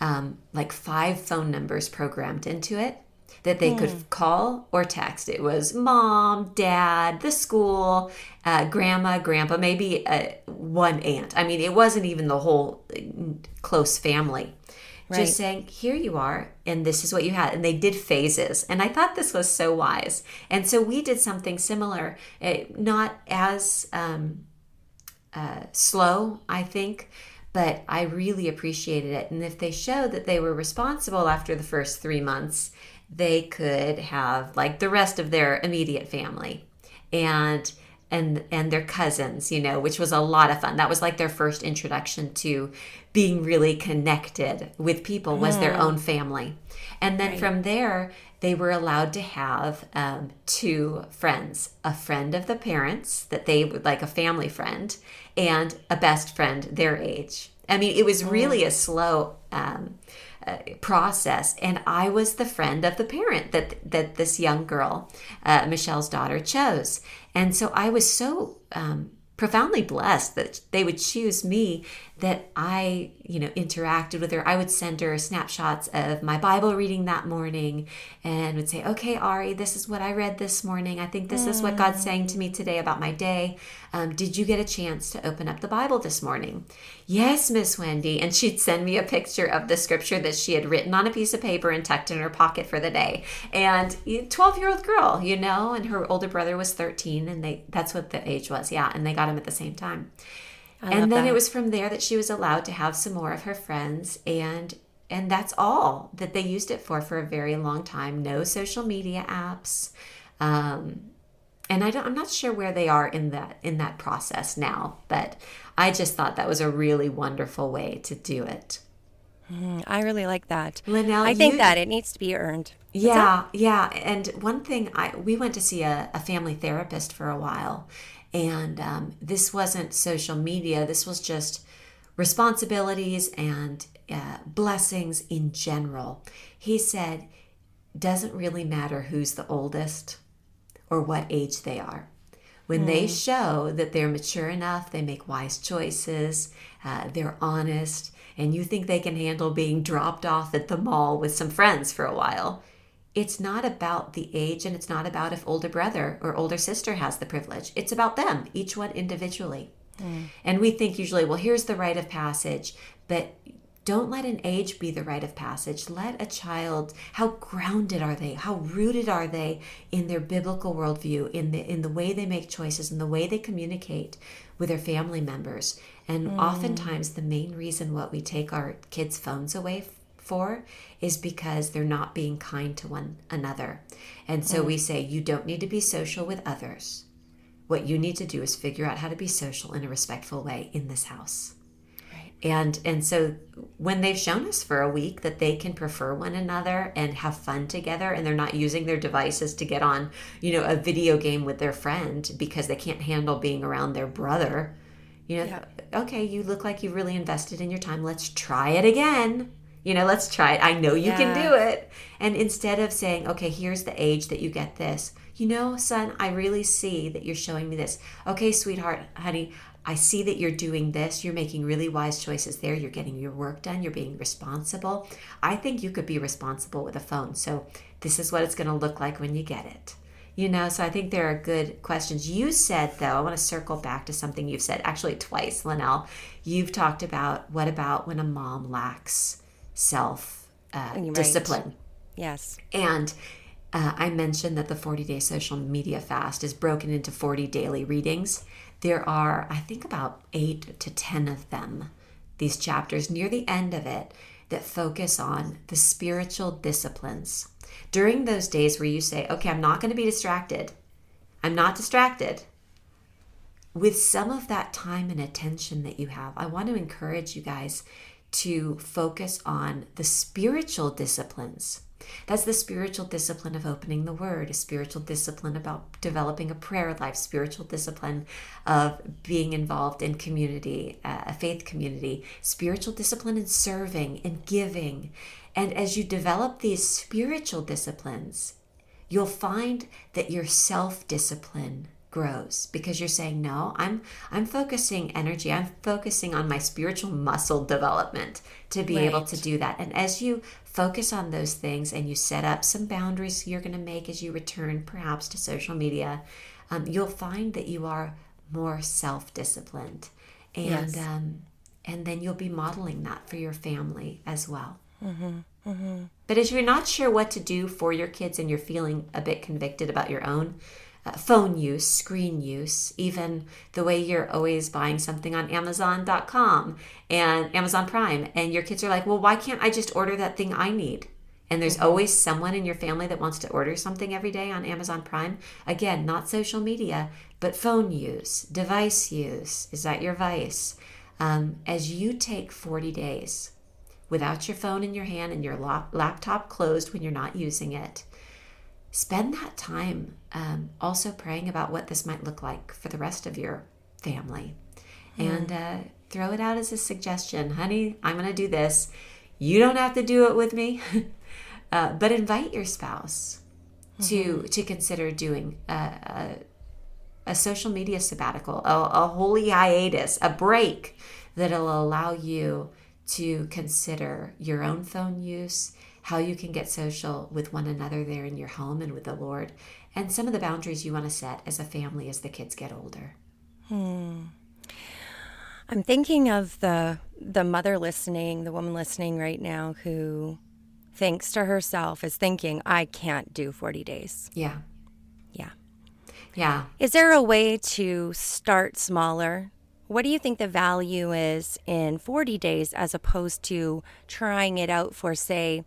um, like five phone numbers programmed into it that they mm. could hmm. call or text. It was mom, dad, the school, uh, grandma, grandpa, maybe uh, one aunt. I mean, it wasn't even the whole uh, close family. Right. Just saying, here you are, and this is what you had. And they did phases. And I thought this was so wise. And so we did something similar, uh, not as um, uh, slow, I think, but I really appreciated it. And if they showed that they were responsible after the first three months, they could have like the rest of their immediate family and and and their cousins, you know, which was a lot of fun. That was like their first introduction to being really connected with people was their own family. And then Right. from there, they were allowed to have um, two friends a friend of the parents that they would like a family friend, and a best friend their age. I mean, it was really a slow um, uh, process, and I was the friend of the parent that that this young girl, uh, Michelle's daughter, chose, and so I was so um, profoundly blessed that they would choose me that I, you know, interacted with her. I would send her snapshots of my Bible reading that morning and would say, okay, Ari, this is what I read this morning. I think this is what God's saying to me today about my day. Um, did you get a chance to open up the Bible this morning? Yes, Miss Wendy. And she'd send me a picture of the scripture that she had written on a piece of paper and tucked in her pocket for the day. And 12 year old girl, you know, and her older brother was 13 and they, that's what the age was. Yeah. And they got him at the same time and then that. it was from there that she was allowed to have some more of her friends and and that's all that they used it for for a very long time no social media apps um, and I don't, I'm not sure where they are in that in that process now, but I just thought that was a really wonderful way to do it. I really like that. Linnell, I think you- that it needs to be earned. Yeah, yeah. And one thing, I we went to see a, a family therapist for a while, and um, this wasn't social media. This was just responsibilities and uh, blessings in general. He said, doesn't really matter who's the oldest or what age they are. When they show that they're mature enough, they make wise choices, uh, they're honest, and you think they can handle being dropped off at the mall with some friends for a while, it's not about the age and it's not about if older brother or older sister has the privilege. It's about them, each one individually. Hmm. And we think usually, well, here's the rite of passage, but don't let an age be the rite of passage. Let a child, how grounded are they? How rooted are they in their biblical worldview, in the in the way they make choices, in the way they communicate with their family members? And hmm. oftentimes the main reason what we take our kids' phones away for is because they're not being kind to one another. And so we mm. say, you don't need to be social with others. What you need to do is figure out how to be social in a respectful way in this house. And and so when they've shown us for a week that they can prefer one another and have fun together and they're not using their devices to get on, you know, a video game with their friend because they can't handle being around their brother. You know, okay, you look like you've really invested in your time. Let's try it again. You know, let's try it. I know you can do it. And instead of saying, okay, here's the age that you get this, you know, son, I really see that you're showing me this. Okay, sweetheart, honey, I see that you're doing this. You're making really wise choices there. You're getting your work done. You're being responsible. I think you could be responsible with a phone. So, this is what it's going to look like when you get it. You know, so I think there are good questions. You said, though, I want to circle back to something you've said actually twice, Linnell. You've talked about what about when a mom lacks self uh, Right. discipline? Yes. And uh, I mentioned that the 40 day social media fast is broken into 40 daily readings. There are, I think, about eight to 10 of them, these chapters near the end of it, that focus on the spiritual disciplines. During those days where you say, okay, I'm not going to be distracted, I'm not distracted. With some of that time and attention that you have, I want to encourage you guys to focus on the spiritual disciplines. That's the spiritual discipline of opening the word, a spiritual discipline about developing a prayer life, spiritual discipline of being involved in community, uh, a faith community, spiritual discipline in serving and giving. And as you develop these spiritual disciplines, you'll find that your self-discipline grows because you're saying no i'm i'm focusing energy. I'm focusing on my spiritual muscle development to be able to do that. And as you focus on those things and you set up some boundaries you're going to make as you return perhaps to social media um, you'll find that you are more self-disciplined. And Yes. um, and then you'll be modeling that for your family as well. But if you're not sure what to do for your kids and you're feeling a bit convicted about your own phone use, screen use, even the way you're always buying something on Amazon.com and Amazon Prime, and your kids are like, well, why can't I just order that thing I need? And there's mm-hmm. always someone in your family that wants to order something every day on Amazon Prime. Again, not social media, but phone use, device use. Is that your vice? Um, as you take 40 days without your phone in your hand and your laptop closed when you're not using it, spend that time um, also praying about what this might look like for the rest of your family. Mm. And uh, throw it out as a suggestion. Honey, I'm going to do this. You don't have to do it with me, uh, but invite your spouse mm-hmm. to to consider doing a, a, a social media sabbatical, a, a holy hiatus, a break that'll allow you to consider your own phone use, how you can get social with one another there in your home and with the Lord, and some of the boundaries you want to set as a family as the kids get older. Hmm. I'm thinking of the the mother listening, the woman listening right now who thinks to herself is thinking, I can't do 40 days. Yeah. Yeah. Yeah. Is there a way to start smaller? What do you think the value is in 40 days as opposed to trying it out for say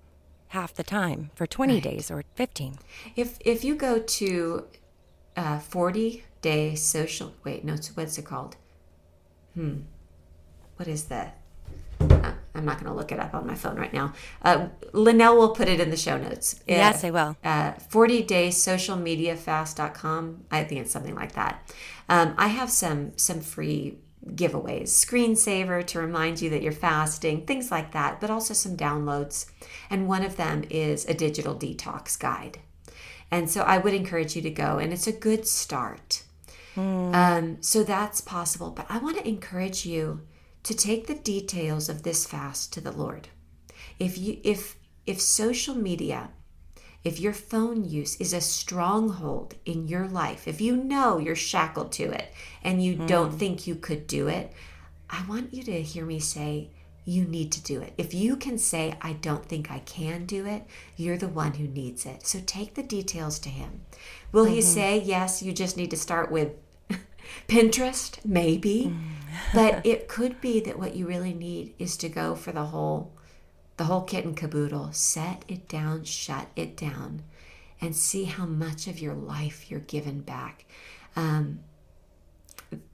half the time for 20 right. days or 15? If if you go to uh, 40 day social wait, no, what's it called? Hmm. What is that? Uh, I'm not going to look it up on my phone right now. Uh, Linnell will put it in the show notes. Yes, I will. Uh, 40 day social media fast.com. I think it's something like that. Um, I have some some free giveaways, screensaver to remind you that you're fasting, things like that, but also some downloads. And one of them is a digital detox guide. And so I would encourage you to go, and it's a good start. Mm. Um, so that's possible. But I want to encourage you to take the details of this fast to the Lord. If you if if social media, if your phone use is a stronghold in your life, if you know you're shackled to it and you mm. don't think you could do it, I want you to hear me say you need to do it. If you can say, I don't think I can do it, you're the one who needs it. So take the details to him. Will mm-hmm. he say, yes, you just need to start with Pinterest? Maybe. Mm but it could be that what you really need is to go for the whole the whole kit and caboodle set it down shut it down and see how much of your life you're given back um,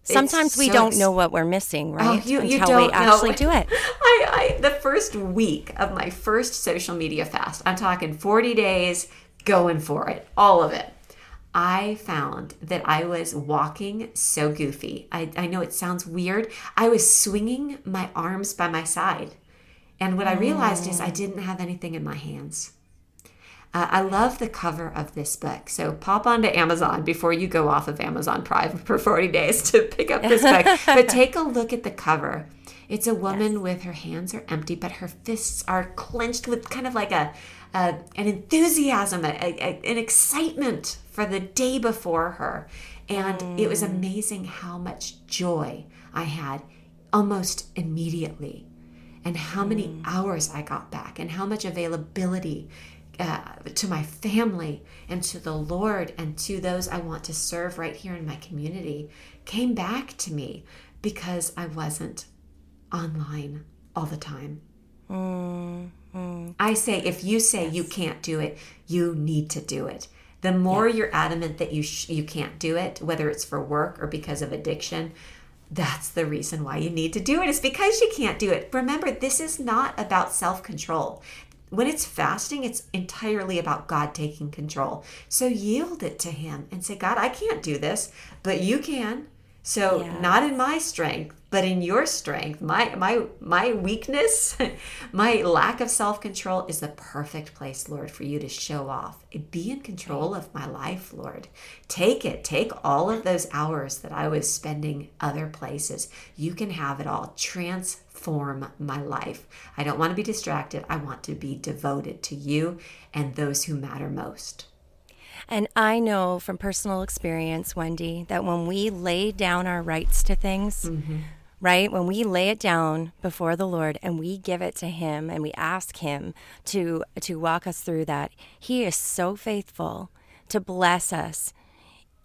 Sometimes we so don't know what we're missing, right? Oh, you, you Until don't we actually know. do it. I, I, the first week of my first social media fast, I'm talking 40 days, going for it, all of it. I found that I was walking so goofy. I, I know it sounds weird. I was swinging my arms by my side. And what I realized is I mm. didn't have anything in my hands. Uh, I love the cover of this book. So pop onto Amazon before you go off of Amazon Prime for 40 days to pick up this book. but take a look at the cover. It's a woman yes. with her hands are empty, but her fists are clenched with kind of like a, a an enthusiasm, a, a, an excitement for the day before her. And mm. it was mm. amazing how much joy I had almost immediately, and how many mm. hours I got back, and how much availability uh, to my family and to the Lord and to those I want to serve right here in my community came back to me because I wasn't online all the time. Mm, mm. I say, if you say yes. you can't do it, you need to do it. The more yeah. you're adamant that you sh- you can't do it, whether it's for work or because of addiction, that's the reason why you need to do it. It's because you can't do it. Remember, this is not about self control. When it's fasting, it's entirely about God taking control. So yield it to Him and say, God, I can't do this, but you can. So, not in my strength, but in your strength my my my weakness my lack of self-control is the perfect place lord for you to show off. Be in control of my life lord. Take it. Take all of those hours that i was spending other places. You can have it all. Transform my life. I don't want to be distracted. I want to be devoted to you and those who matter most. And I know from personal experience, Wendy, that when we lay down our rights to things, mm-hmm right? When we lay it down before the Lord and we give it to him and we ask him to to walk us through that, he is so faithful to bless us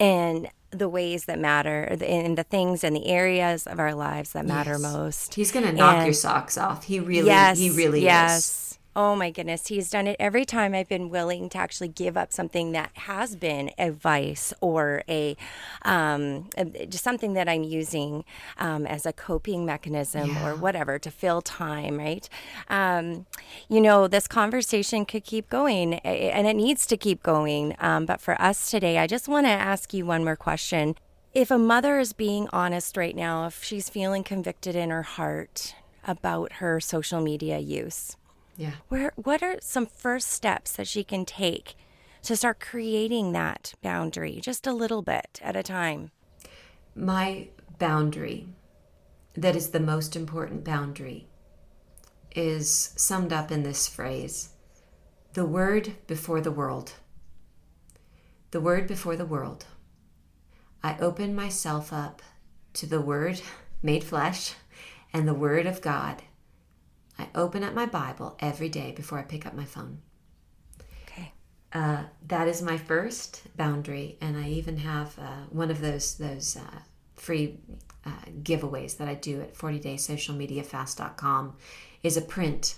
in the ways that matter, in the things and the areas of our lives that matter Yes. most. He's going to knock And- your socks off. He really, yes, he really yes. is. Oh my goodness, he's done it every time I've been willing to actually give up something that has been a vice or a um, just something that I'm using um, as a coping mechanism or whatever to fill time. Right? Um, you know, this conversation could keep going, and it needs to keep going. Um, but for us today, I just want to ask you one more question. If a mother is being honest right now, if she's feeling convicted in her heart about her social media use, Yeah. where what are some first steps that she can take to start creating that boundary just a little bit at a time? My boundary, that is the most important boundary, is summed up in this phrase the word before the world. The word before the world. I open myself up to the word made flesh and the word of God. I open up my Bible every day before I pick up my phone. Okay. Uh, that is my first boundary, and I even have uh, one of those those uh, free uh, giveaways that I do at 40daysocialmediafast.com is a print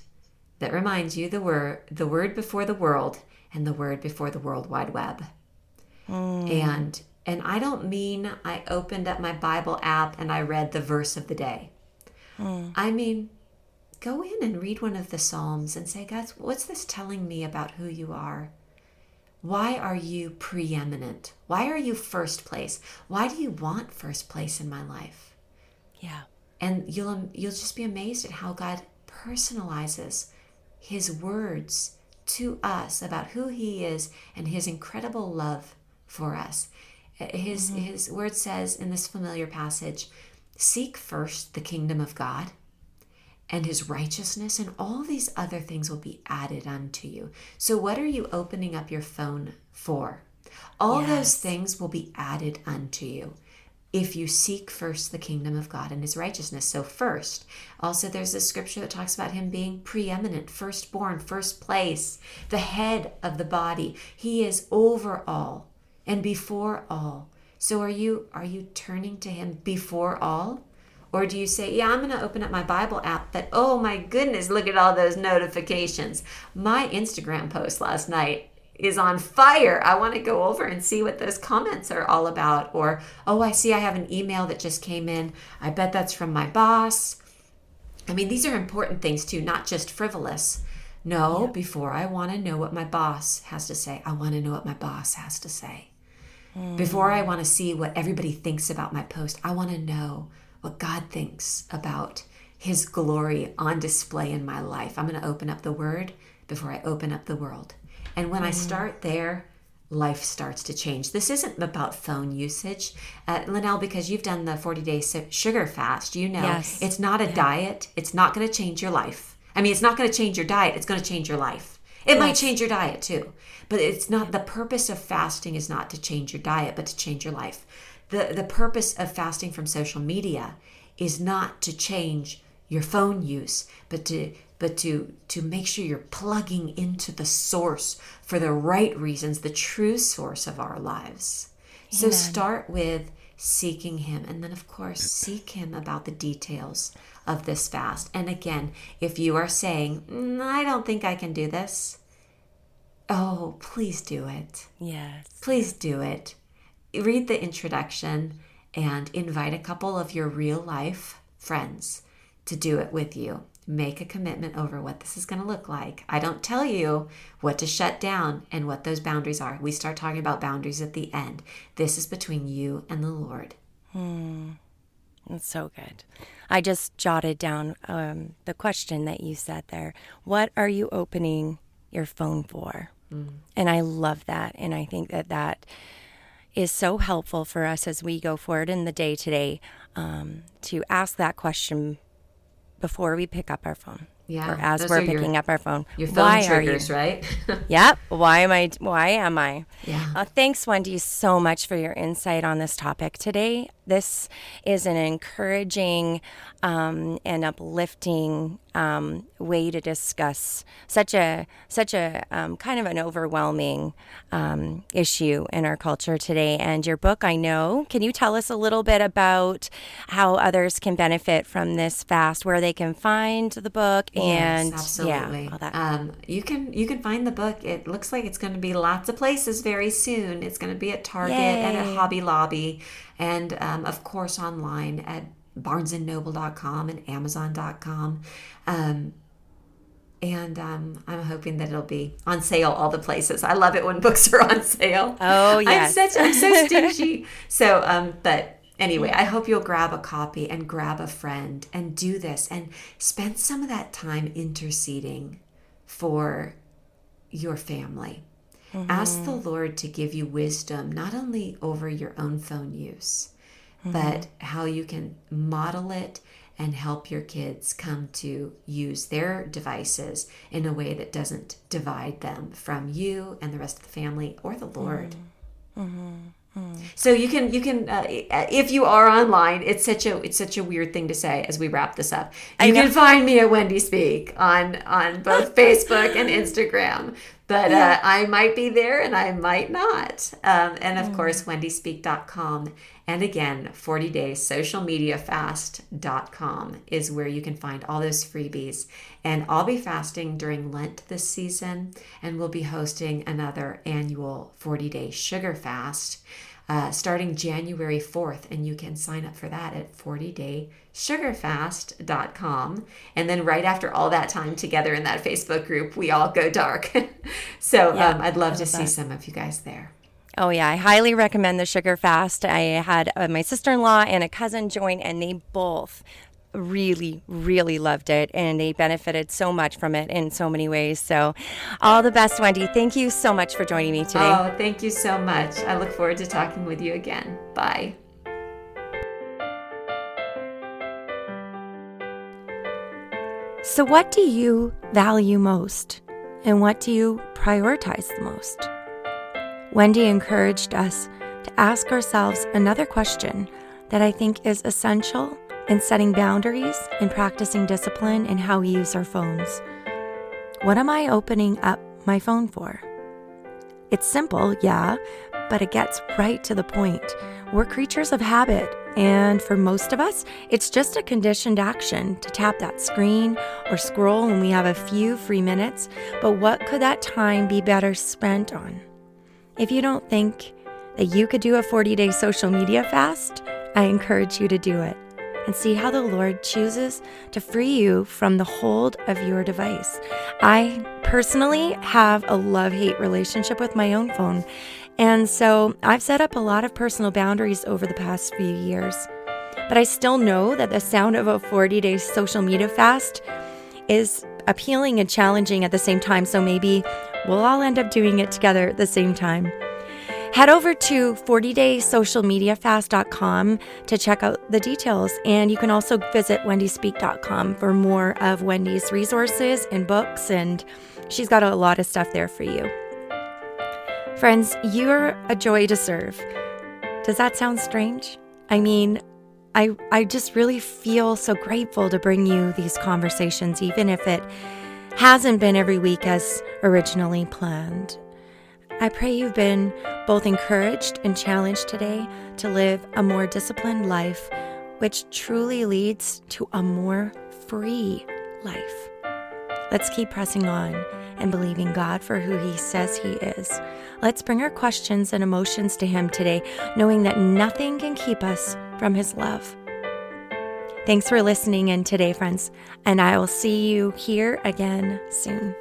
that reminds you the word the word before the world and the word before the World Wide Web. And and I don't mean I opened up my Bible app and I read the verse of the day. I mean go in and read one of the Psalms and say, God, what's this telling me about who you are? Why are you preeminent? Why are you first place? Why do you want first place in my life? Yeah. And you'll um, you'll just be amazed at how God personalizes his words to us about who he is and his incredible love for us. Uh, his mm-hmm. his word says in this familiar passage, seek first the kingdom of God and his righteousness, and all these other things will be added unto you. So, what are you opening up your phone for? All those things will be added unto you if you seek first the kingdom of God and his righteousness. So, first, also there's a scripture that talks about him being preeminent, firstborn, first place, the head of the body. He is over all and before all. So, are you are you turning to him before all? Or do you say, Yeah, I'm going to open up my Bible app, but oh my goodness, look at all those notifications. My Instagram post last night is on fire. I want to go over and see what those comments are all about. Or, oh, I see I have an email that just came in. I bet that's from my boss. I mean, these are important things too, not just frivolous. No, before I want to know what my boss has to say, I want to know what my boss has to say. Mm. Before I want to see what everybody thinks about my post, I want to know what God thinks about His glory on display in my life. I'm going to open up the Word before I open up the world. And when I start there, life starts to change. This isn't about phone usage. Uh, Linnell, because you've done the 40 day sugar fast, you know Yes. it's not a diet, it's not going to change your life. I mean, it's not going to change your diet, it's going to change your life. It might change your diet too, but it's not the purpose of fasting is not to change your diet, but to change your life. The the purpose of fasting from social media is not to change your phone use, but to but to to make sure you're plugging into the source for the right reasons, the true source of our lives. So start with seeking him and then of course seek him about the details of this fast. And again, if you are saying, "Mm, I don't think I can do this, oh, please do it. Yes. Please do it. Read the introduction and invite a couple of your real life friends to do it with you. Make a commitment over what this is going to look like. I don't tell you what to shut down and what those boundaries are. We start talking about boundaries at the end. This is between you and the Lord. That's so good. I just jotted down um, the question that you said there. What are you opening your phone for? And I love that. And I think that that is so helpful for us as we go forward in the day today um, to ask that question before we pick up our phone. Yeah, Or as we're are your- picking up our phone. Your phone Why triggers, are you? right? Yep. Why am I? Why am I? Yeah. Uh, thanks, Wendy, so much for your insight on this topic today. this is an encouraging um, and uplifting um, way to discuss such a such a um, kind of an overwhelming um, issue in our culture today. And your book, I know, can you tell us a little bit about how others can benefit from this fast, where they can find the book, and yes, absolutely, yeah, um, you can you can find the book. It looks like it's going to be lots of places very soon. It's going to be at Target Yay. and at Hobby Lobby, and um, of course online at barnesandnoble.com and amazon.com. Um, and um, I'm hoping that it'll be on sale all the places. I love it when books are on sale. Oh yes, I'm such I'm so stingy. so, um, but anyway, I hope you'll grab a copy and grab a friend and do this and spend some of that time interceding for your family. Mm-hmm. Ask the Lord to give you wisdom, not only over your own phone use, mm-hmm. but how you can model it and help your kids come to use their devices in a way that doesn't divide them from you and the rest of the family or the Lord. Mm-hmm. mm-hmm. So you can you can uh, if you are online, it's such a it's such a weird thing to say as we wrap this up. You can find me at Wendy Speake on on both Facebook and Instagram but yeah. uh, I might be there and I might not. Um, and of mm. course, wendyspeake.com. And again, 40 days socialmediafast.com is where you can find all those freebies. And I'll be fasting during Lent this season, and we'll be hosting another annual 40 day sugar fast uh, starting January 4th. And you can sign up for that at 40daysugarfast.com. And then right after all that time together in that Facebook group, we all go dark. so yeah, um, I'd love to see some of you guys there. Oh, yeah. I highly recommend the sugar fast. I had uh, my sister in law and a cousin join, and they both really, really loved it and they benefited so much from it in so many ways. So, all the best, Wendy. Thank you so much for joining me today. Oh, thank you so much. I look forward to talking with you again. Bye. So, what do you value most and what do you prioritize the most? Wendy encouraged us to ask ourselves another question that I think is essential in setting boundaries and practicing discipline in how we use our phones. What am I opening up my phone for? It's simple, yeah, but it gets right to the point. We're creatures of habit, and for most of us, it's just a conditioned action to tap that screen or scroll when we have a few free minutes. But what could that time be better spent on? If you don't think that you could do a 40 day social media fast, I encourage you to do it and see how the Lord chooses to free you from the hold of your device. I personally have a love hate relationship with my own phone, and so I've set up a lot of personal boundaries over the past few years. But I still know that the sound of a 40 day social media fast is appealing and challenging at the same time, so maybe we'll all end up doing it together at the same time. Head over to 40daysocialmediafast.com to check out the details. And you can also visit wendyspeake.com for more of Wendy's resources and books. And she's got a lot of stuff there for you. Friends, you're a joy to serve. Does that sound strange? I mean, I, I just really feel so grateful to bring you these conversations, even if it hasn't been every week as originally planned. I pray you've been both encouraged and challenged today to live a more disciplined life, which truly leads to a more free life. Let's keep pressing on and believing God for who He says He is. Let's bring our questions and emotions to Him today, knowing that nothing can keep us from His love. Thanks for listening in today, friends, and I will see you here again soon.